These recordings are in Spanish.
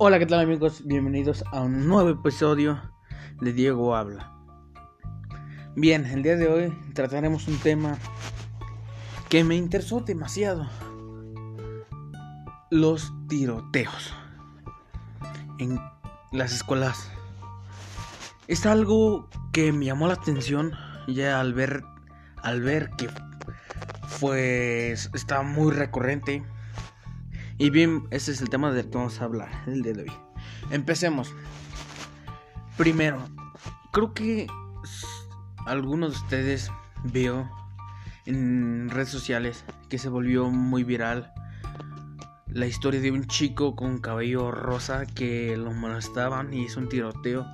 Hola, ¿qué tal amigos? Bienvenidos a un nuevo episodio de Diego Habla. Bien, el día de hoy trataremos un tema que me interesó demasiado. Los tiroteos en las escuelas. Es algo que me llamó la atención ya al ver al ver que pues está muy recurrente y bien, ese es el tema del que vamos a hablar el día de hoy. Empecemos. Primero, creo que algunos de ustedes veo en redes sociales que se volvió muy viral la historia de un chico con cabello rosa que lo molestaban y hizo un tiroteo.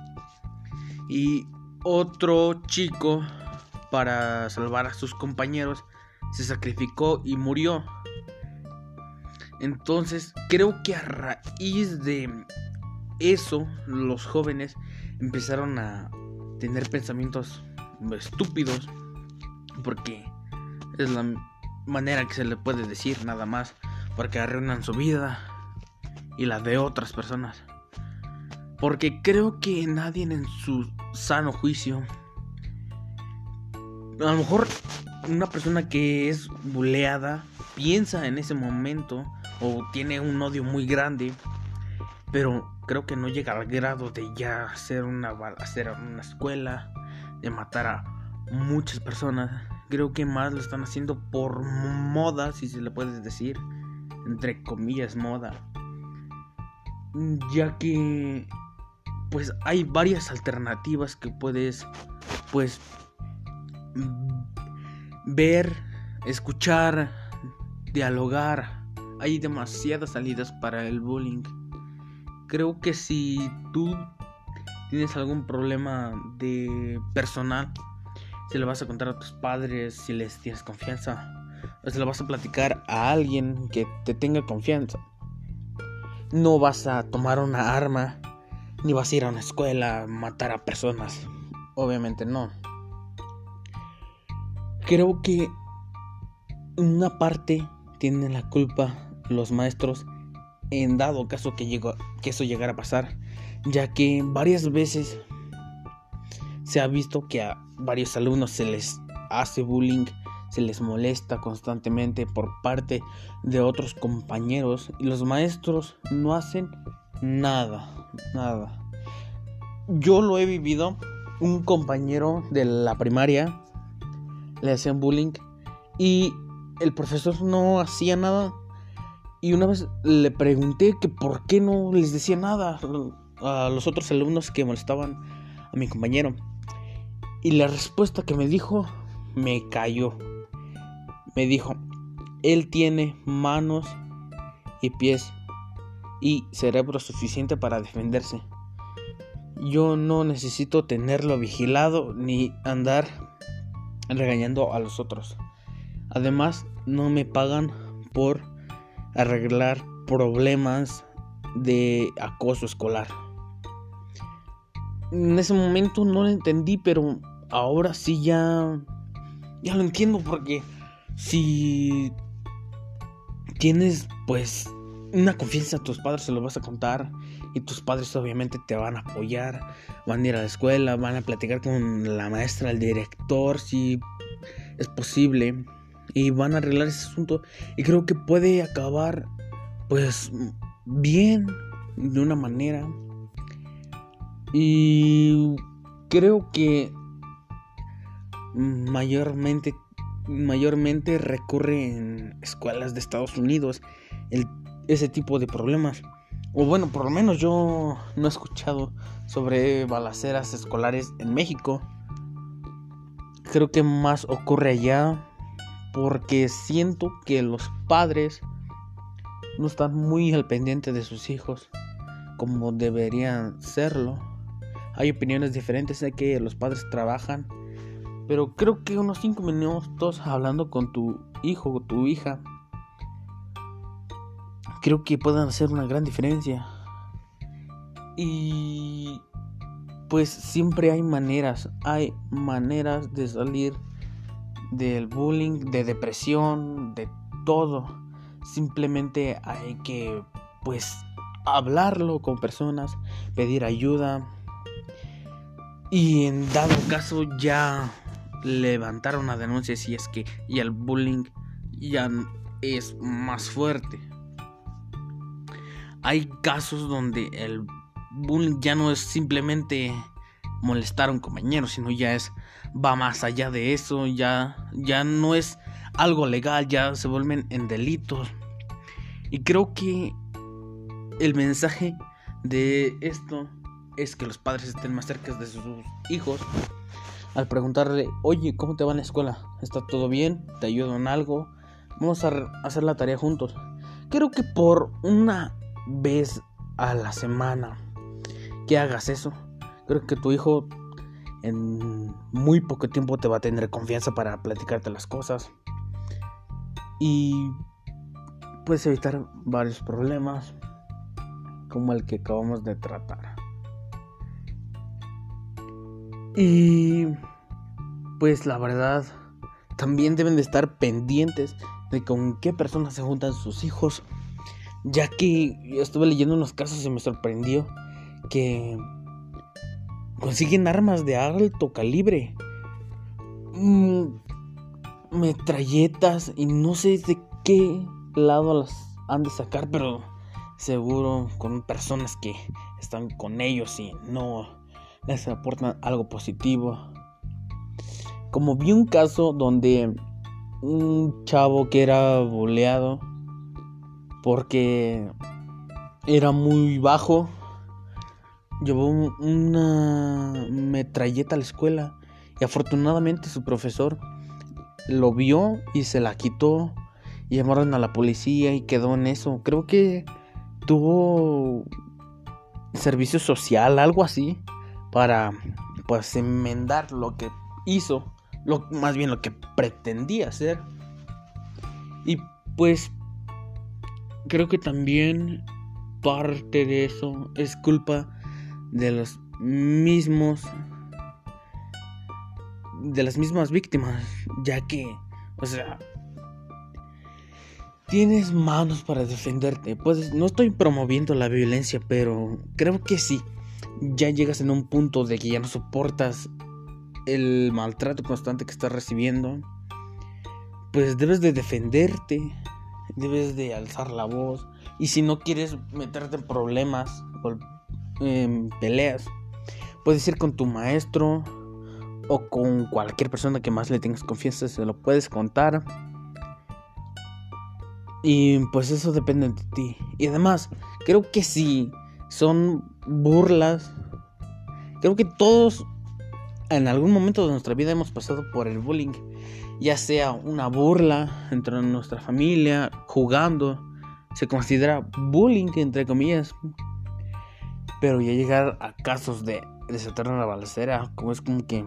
Y otro chico, para salvar a sus compañeros, se sacrificó y murió. Entonces, creo que a raíz de eso, los jóvenes empezaron a tener pensamientos estúpidos. Porque es la manera que se le puede decir nada más. Porque arruinan su vida y la de otras personas. Porque creo que nadie en su sano juicio. A lo mejor una persona que es buleada piensa en ese momento o tiene un odio muy grande, pero creo que no llega al grado de ya hacer una hacer una escuela, de matar a muchas personas. Creo que más lo están haciendo por moda, si se le puede decir, entre comillas moda. Ya que pues hay varias alternativas que puedes pues ver, escuchar, dialogar hay demasiadas salidas para el bullying. Creo que si tú tienes algún problema de personal, se lo vas a contar a tus padres si les tienes confianza. O se lo vas a platicar a alguien que te tenga confianza. No vas a tomar una arma, ni vas a ir a una escuela a matar a personas. Obviamente no. Creo que una parte tiene la culpa los maestros en dado caso que, que eso llegara a pasar, ya que varias veces se ha visto que a varios alumnos se les hace bullying, se les molesta constantemente por parte de otros compañeros y los maestros no hacen nada, nada. Yo lo he vivido, un compañero de la primaria le hacían bullying y el profesor no hacía nada y una vez le pregunté que por qué no les decía nada a los otros alumnos que molestaban a mi compañero. Y la respuesta que me dijo me cayó. Me dijo, él tiene manos y pies y cerebro suficiente para defenderse. Yo no necesito tenerlo vigilado ni andar regañando a los otros. Además, no me pagan por arreglar problemas de acoso escolar. En ese momento no lo entendí, pero ahora sí ya ya lo entiendo porque si tienes pues una confianza a tus padres se lo vas a contar y tus padres obviamente te van a apoyar, van a ir a la escuela, van a platicar con la maestra, el director si es posible y van a arreglar ese asunto. Y creo que puede acabar pues bien de una manera. Y creo que mayormente mayormente recurre en escuelas de Estados Unidos ese tipo de problemas. O bueno por lo menos yo no he escuchado sobre balaceras escolares en México. Creo que más ocurre allá porque siento que los padres no están muy al pendiente de sus hijos como deberían serlo. Hay opiniones diferentes, sé que los padres trabajan, pero creo que unos 5 minutos hablando con tu hijo o tu hija, creo que pueden hacer una gran diferencia. Y pues siempre hay maneras, hay maneras de salir del bullying, de depresión, de todo. Simplemente hay que pues hablarlo con personas, pedir ayuda y en dado caso ya levantar una denuncia si es que y el bullying ya es más fuerte. Hay casos donde el bullying ya no es simplemente molestar a un compañero, sino ya es va más allá de eso, ya ya no es algo legal, ya se vuelven en delitos. Y creo que el mensaje de esto es que los padres estén más cerca de sus hijos al preguntarle, oye, ¿cómo te va en la escuela? ¿Está todo bien? ¿Te ayudo en algo? Vamos a hacer la tarea juntos. Creo que por una vez a la semana que hagas eso, creo que tu hijo en muy poco tiempo te va a tener confianza para platicarte las cosas. Y puedes evitar varios problemas como el que acabamos de tratar. Y pues la verdad, también deben de estar pendientes de con qué personas se juntan sus hijos, ya que yo estuve leyendo unos casos y me sorprendió que consiguen armas de alto calibre, mm, metralletas y no sé de qué lado las han de sacar, pero seguro con personas que están con ellos y no les aportan algo positivo. Como vi un caso donde un chavo que era boleado porque era muy bajo llevó una metralleta a la escuela y afortunadamente su profesor lo vio y se la quitó y llamaron a la policía y quedó en eso. Creo que tuvo servicio social, algo así, para pues enmendar lo que hizo, lo, más bien lo que pretendía hacer. Y pues creo que también parte de eso es culpa de los mismos de las mismas víctimas, ya que, o sea, Tienes manos para defenderte. Pues no estoy promoviendo la violencia, pero creo que sí. Ya llegas en un punto de que ya no soportas el maltrato constante que estás recibiendo. Pues debes de defenderte. Debes de alzar la voz. Y si no quieres meterte en problemas en peleas, puedes ir con tu maestro o con cualquier persona que más le tengas confianza. Se lo puedes contar y pues eso depende de ti. Y además, creo que si son burlas, creo que todos en algún momento de nuestra vida hemos pasado por el bullying. Ya sea una burla entre nuestra familia, jugando, se considera bullying entre comillas. Pero ya llegar a casos de desatar una balacera, como es como que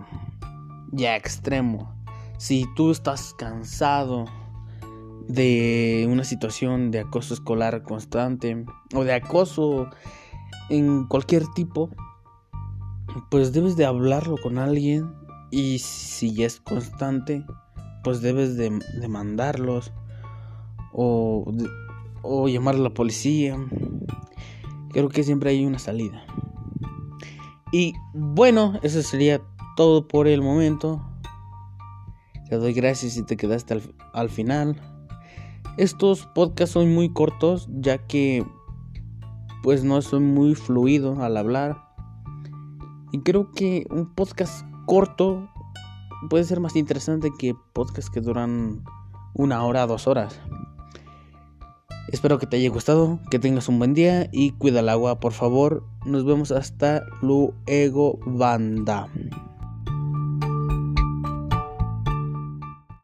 ya extremo. Si tú estás cansado de una situación de acoso escolar constante o de acoso en cualquier tipo, pues debes de hablarlo con alguien y si es constante, pues debes de, mandarlos o, o llamar a la policía. Creo que siempre hay una salida. Y bueno, eso sería todo por el momento. Te doy gracias si te quedaste al, al final. Estos podcasts son muy cortos ya que pues no soy muy fluido al hablar. Y creo que un podcast corto puede ser más interesante que podcasts que duran una hora, dos horas. Espero que te haya gustado, que tengas un buen día y cuida el agua, por favor. Nos vemos hasta luego, banda.